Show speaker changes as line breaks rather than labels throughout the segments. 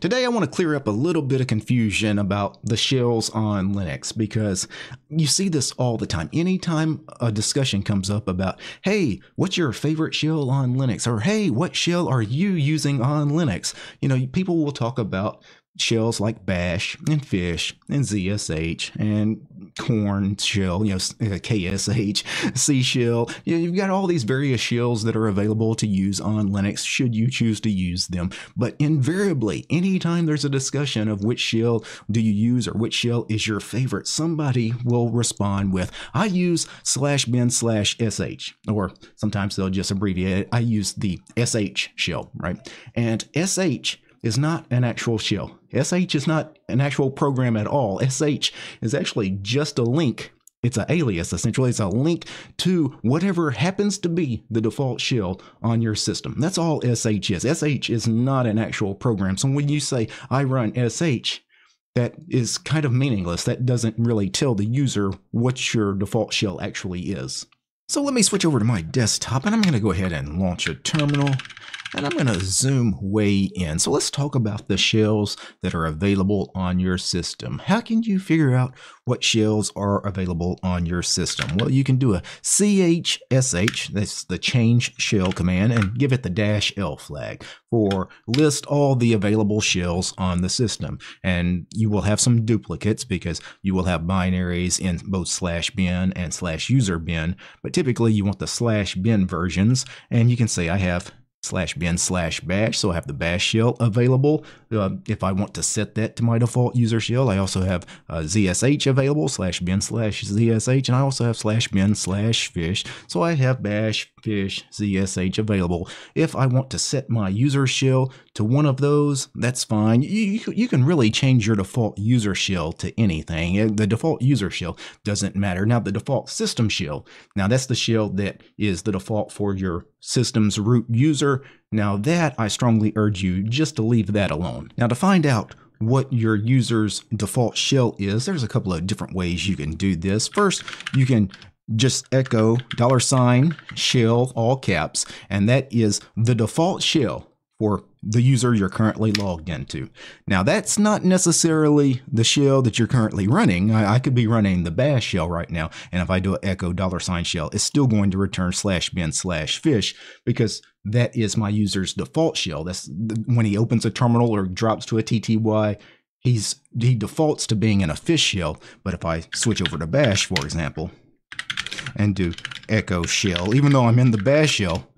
Today I want to clear up a little bit of confusion about the shells on Linux because you see this all the time. Anytime a discussion comes up about, hey, what's your favorite shell on Linux? Or hey, what shell are you using on Linux? You know, people will talk about shells like bash and fish and zsh and korn shell you know ksh uh, C shell. you know, you've got all these various shells that are available to use on linux should you choose to use them but invariably anytime there's a discussion of which shell do you use or which shell is your favorite somebody will respond with i use slash bin slash sh or sometimes they'll just abbreviate it i use the sh shell right and sh is not an actual shell. SH is not an actual program at all. SH is actually just a link. It's an alias, essentially. It's a link to whatever happens to be the default shell on your system. That's all SH is. SH is not an actual program. So when you say, I run SH, that is kind of meaningless. That doesn't really tell the user what your default shell actually is. So let me switch over to my desktop and I'm going to go ahead and launch a terminal and I'm going to zoom way in. So let's talk about the shells that are available on your system. How can you figure out what shells are available on your system? Well, you can do a chsh, that's the change shell command, and give it the dash L flag for list all the available shells on the system. And you will have some duplicates because you will have binaries in both slash bin and slash user bin, but typically you want the slash bin versions, and you can say I have slash bin slash bash. So I have the bash shell available. Uh, if I want to set that to my default user shell, I also have uh, zsh available slash bin slash zsh, and I also have slash bin slash fish. So I have bash fish zsh available. If I want to set my user shell to one of those, that's fine. You, you can really change your default user shell to anything. Uh, the default user shell doesn't matter. Now the default system shell, now that's the shell that is the default for your system's root user. Now that I strongly urge you just to leave that alone. Now to find out what your user's default shell is, there's a couple of different ways you can do this. First, you can just echo dollar sign shell all caps, and that is the default shell for the user you're currently logged into. Now, that's not necessarily the shell that you're currently running. I, I, could be running the bash shell right now, and if I do an echo dollar sign shell, it's still going to return slash bin slash fish because that is my user's default shell. That's when he opens a terminal or drops to a TTY, he's he defaults to being in a fish shell. But if I switch over to bash, for example, and do echo shell, even though I'm in the bash shell,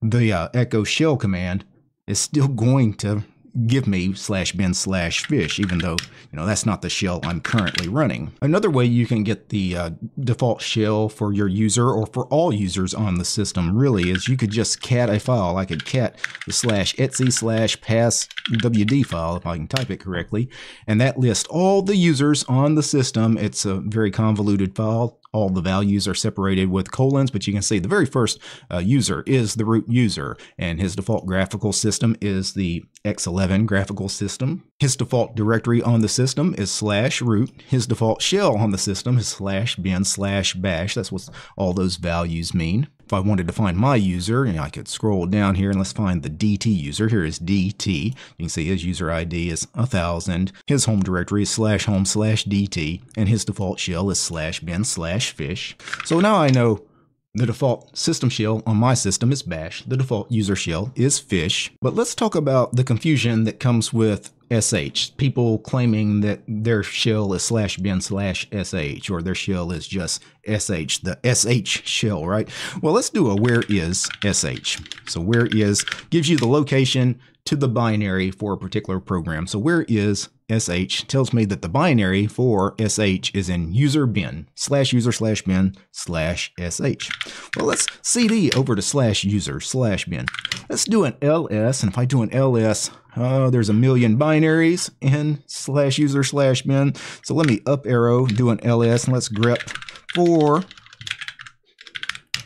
the uh, echo shell command is still going to give me slash bin slash fish, even though, you know, that's not the shell I'm currently running. Another way you can get the uh, default shell for your user or for all users on the system really is you could just cat a file. I could cat the slash etc slash pass wd file, if I can type it correctly, and that lists all the users on the system. It's a very convoluted file all the values are separated with colons, but you can see the very first uh, user is the root user, and his default graphical system is the X11 graphical system. His default directory on the system is slash root. His default shell on the system is slash bin slash bash. That's what all those values mean. If I wanted to find my user, you know, I could scroll down here and let's find the DT user. Here is DT. You can see his user ID is 1000. His home directory is slash home slash DT, and his default shell is slash bin slash fish. So now I know the default system shell on my system is bash. The default user shell is fish. But let's talk about the confusion that comes with sh. People claiming that their shell is slash bin slash sh or their shell is just sh, the sh shell, right? Well, let's do a where is sh. So where is gives you the location to the binary for a particular program. So where is sh tells me that the binary for sh is in user bin slash user slash bin slash sh. Well, let's cd over to slash user slash bin. Let's do an ls, and if I do an ls, uh, there's a million binaries in slash user slash bin. So let me up arrow, do an ls, and let's grep for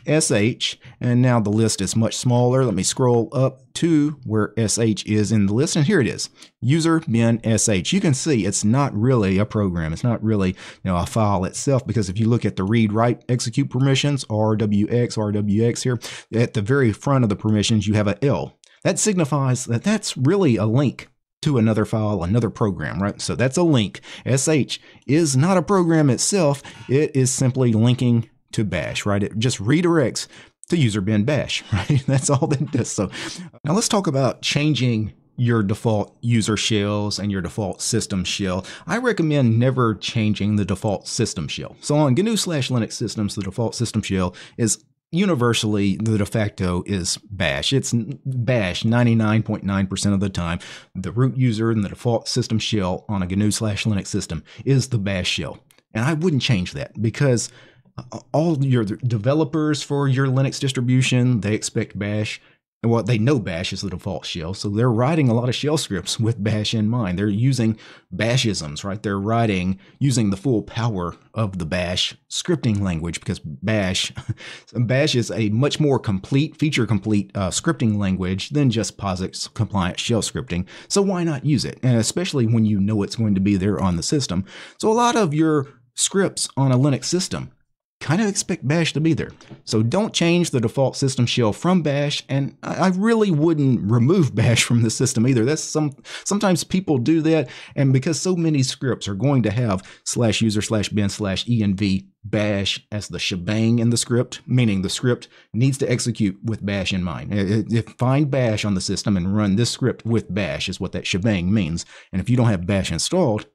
sh, and now the list is much smaller. Let me scroll up to where sh is in the list, and here it is, user bin sh. You can see it's not really a program. It's not really you know a file itself because if you look at the read write execute permissions, rwx, rwx here, at the very front of the permissions you have a L. That signifies that that's really a link to another file, another program, right? So that's a link. SH is not a program itself. It is simply linking to bash, right? It just redirects to user bin bash, right? That's all that does. So now let's talk about changing your default user shells and your default system shell. I recommend never changing the default system shell. So on GNU slash Linux systems, the default system shell is universally the de facto is bash. It's bash 99.9% of the time. The root user and the default system shell on a GNU slash Linux system is the bash shell. And I wouldn't change that because all your developers for your Linux distribution, they expect bash. And well, they know bash is the default shell, so they're writing a lot of shell scripts with bash in mind. They're using bashisms, right? They're writing using the full power of the bash scripting language because bash bash is a much more complete, feature complete uh, scripting language than just POSIX compliant shell scripting. So why not use it? And especially when you know it's going to be there on the system. So a lot of your scripts on a Linux system kind of expect bash to be there. So don't change the default system shell from bash, and I really wouldn't remove bash from the system either. That's some sometimes people do that, and because so many scripts are going to have slash user slash bin slash env bash as the shebang in the script, meaning the script needs to execute with bash in mind. If find bash on the system and run this script with bash is what that shebang means. And if you don't have bash installed,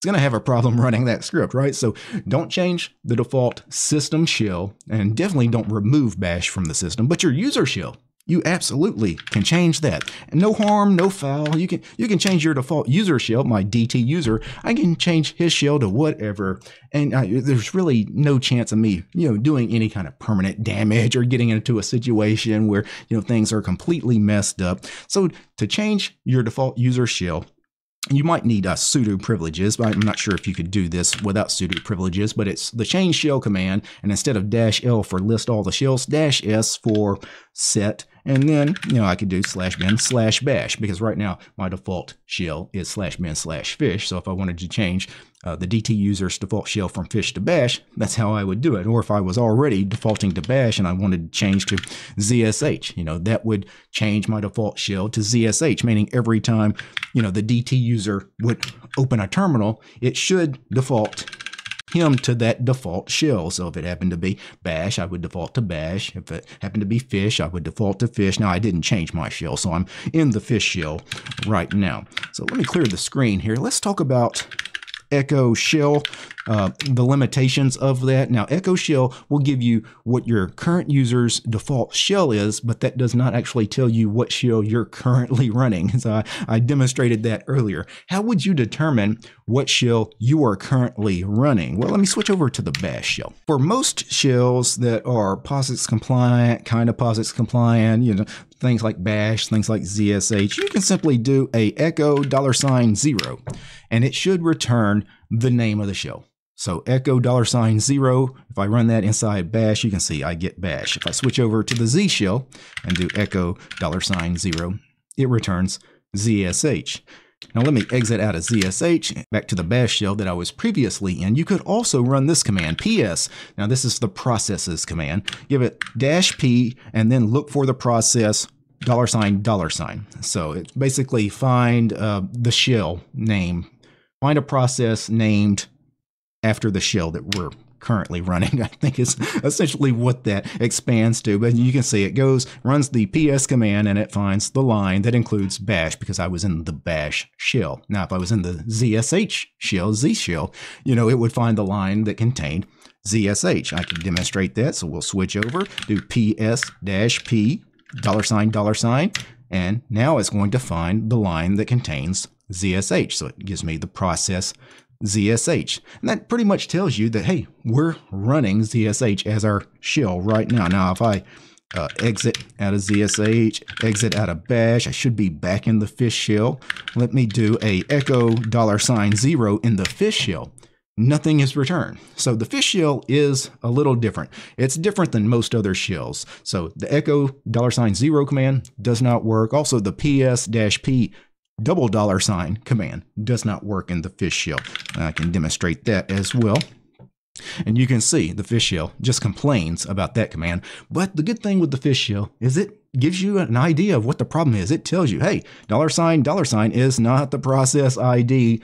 it's going to have a problem running that script, right? So don't change the default system shell and definitely don't remove bash from the system, but your user shell, you absolutely can change that. No harm, no foul. You can you can change your default user shell, my DT user. I can change his shell to whatever, and I, there's really no chance of me, you know, doing any kind of permanent damage or getting into a situation where you know things are completely messed up. So to change your default user shell, you might need uh, sudo privileges, but I'm not sure if you could do this without sudo privileges, but it's the change shell command, and instead of dash L for list all the shells, dash S for set and then, you know, I could do slash bin slash bash because right now my default shell is slash bin slash fish. So if I wanted to change uh, the DT user's default shell from fish to bash, that's how I would do it. Or if I was already defaulting to bash and I wanted to change to ZSH, you know, that would change my default shell to ZSH, meaning every time, you know, the DT user would open a terminal, it should default him to that default shell. So if it happened to be bash, I would default to bash. If it happened to be fish, I would default to fish. Now I didn't change my shell, so I'm in the fish shell right now. So let me clear the screen here. Let's talk about Echo Shell, uh, the limitations of that. Now, Echo Shell will give you what your current user's default shell is, but that does not actually tell you what shell you're currently running. So I, I demonstrated that earlier. How would you determine what shell you are currently running? Well, let me switch over to the bash shell. For most shells that are POSIX compliant, kind of POSIX compliant, you know, things like bash, things like ZSH, you can simply do a echo dollar sign zero, and it should return the name of the shell. So echo dollar sign zero, if I run that inside bash, you can see I get bash. If I switch over to the Z shell and do echo dollar sign zero, it returns ZSH. Now let me exit out of ZSH back to the bash shell that I was previously in. You could also run this command, ps. Now this is the processes command. Give it dash p and then look for the process dollar sign dollar sign. So it's basically find uh, the shell name, find a process named after the shell that we're currently running, I think is essentially what that expands to. But you can see it goes, runs the ps command, and it finds the line that includes bash because I was in the bash shell. Now, if I was in the ZSH shell, Z shell, you know, it would find the line that contained ZSH. I can demonstrate that. So we'll switch over, do ps dash p dollar sign dollar sign, and now it's going to find the line that contains ZSH. So it gives me the process ZSH. And that pretty much tells you that, hey, we're running ZSH as our shell right now. Now, if I uh, exit out of ZSH, exit out of bash, I should be back in the fish shell. Let me do a echo dollar sign zero in the fish shell. Nothing is returned. So the fish shell is a little different. It's different than most other shells. So the echo dollar sign zero command does not work. Also the ps-p double dollar sign command does not work in the fish shell. I can demonstrate that as well. And you can see the fish shell just complains about that command. But the good thing with the fish shell is it gives you an idea of what the problem is. It tells you, hey, dollar sign, dollar sign is not the process ID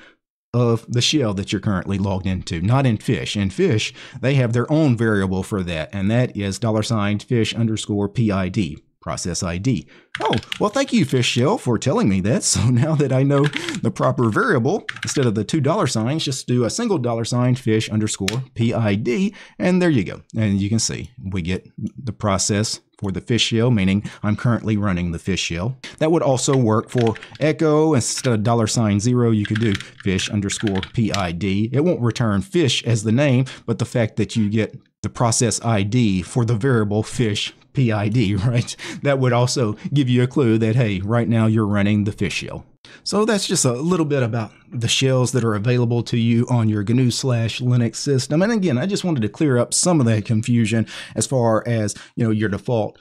of the shell that you're currently logged into, not in fish. In fish, they have their own variable for that, and that is dollar sign fish underscore PID process ID. Oh, well, thank you, Fish Shell, for telling me that. So now that I know the proper variable, instead of the two dollar signs, just do a single dollar sign fish underscore PID, and there you go. And you can see we get the process for the fish shell, meaning I'm currently running the fish shell. That would also work for echo. Instead of dollar sign zero, you could do fish underscore PID. It won't return fish as the name, but the fact that you get the process ID for the variable fish PID, right? That would also give you a clue that, hey, right now you're running the fish shell. So that's just a little bit about the shells that are available to you on your GNU slash Linux system. And again, I just wanted to clear up some of that confusion as far as, you know, your default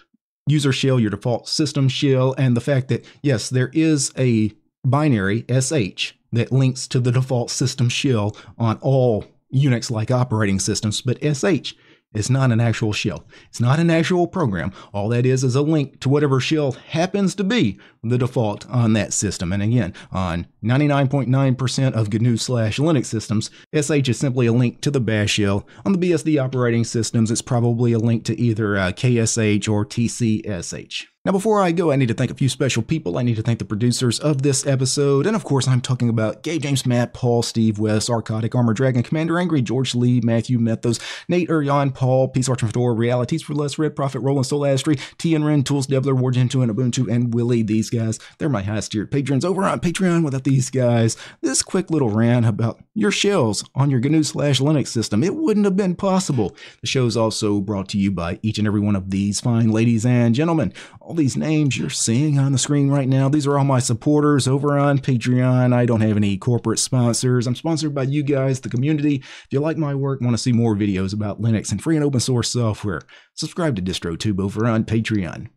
user shell, your default system shell, and the fact that, yes, there is a binary SH that links to the default system shell on all Unix-like operating systems, but SH it's not an actual shell. It's not an actual program. All that is is a link to whatever shell happens to be the default on that system. And again, on 99.9% of GNU slash Linux systems, SH is simply a link to the bash shell. On the BSD operating systems, it's probably a link to either uh, KSH or TCSH. Now, before I go, I need to thank a few special people. I need to thank the producers of this episode. And of course, I'm talking about Gabe James, Matt, Paul, Steve, Wes, Arcodic, Armor Dragon, Commander Angry, George Lee, Matthew, Methos, Nate, Urion, Paul, Peace Archer Fedora, Realities for Less, Red Prophet, Roland, Soul Astry, T Ren, Tools, Devler, Wargento, and Ubuntu, and Willie. These guys, they're my highest tiered patrons over on Patreon. Without these guys, this quick little rant about your shells on your GNU slash Linux system, it wouldn't have been possible. The show is also brought to you by each and every one of these fine ladies and gentlemen. These names you're seeing on the screen right now, these are all my supporters over on Patreon. I don't have any corporate sponsors. I'm sponsored by you guys, the community. If you like my work, want to see more videos about Linux and free and open source software, subscribe to DistroTube over on Patreon.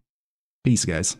Peace, guys.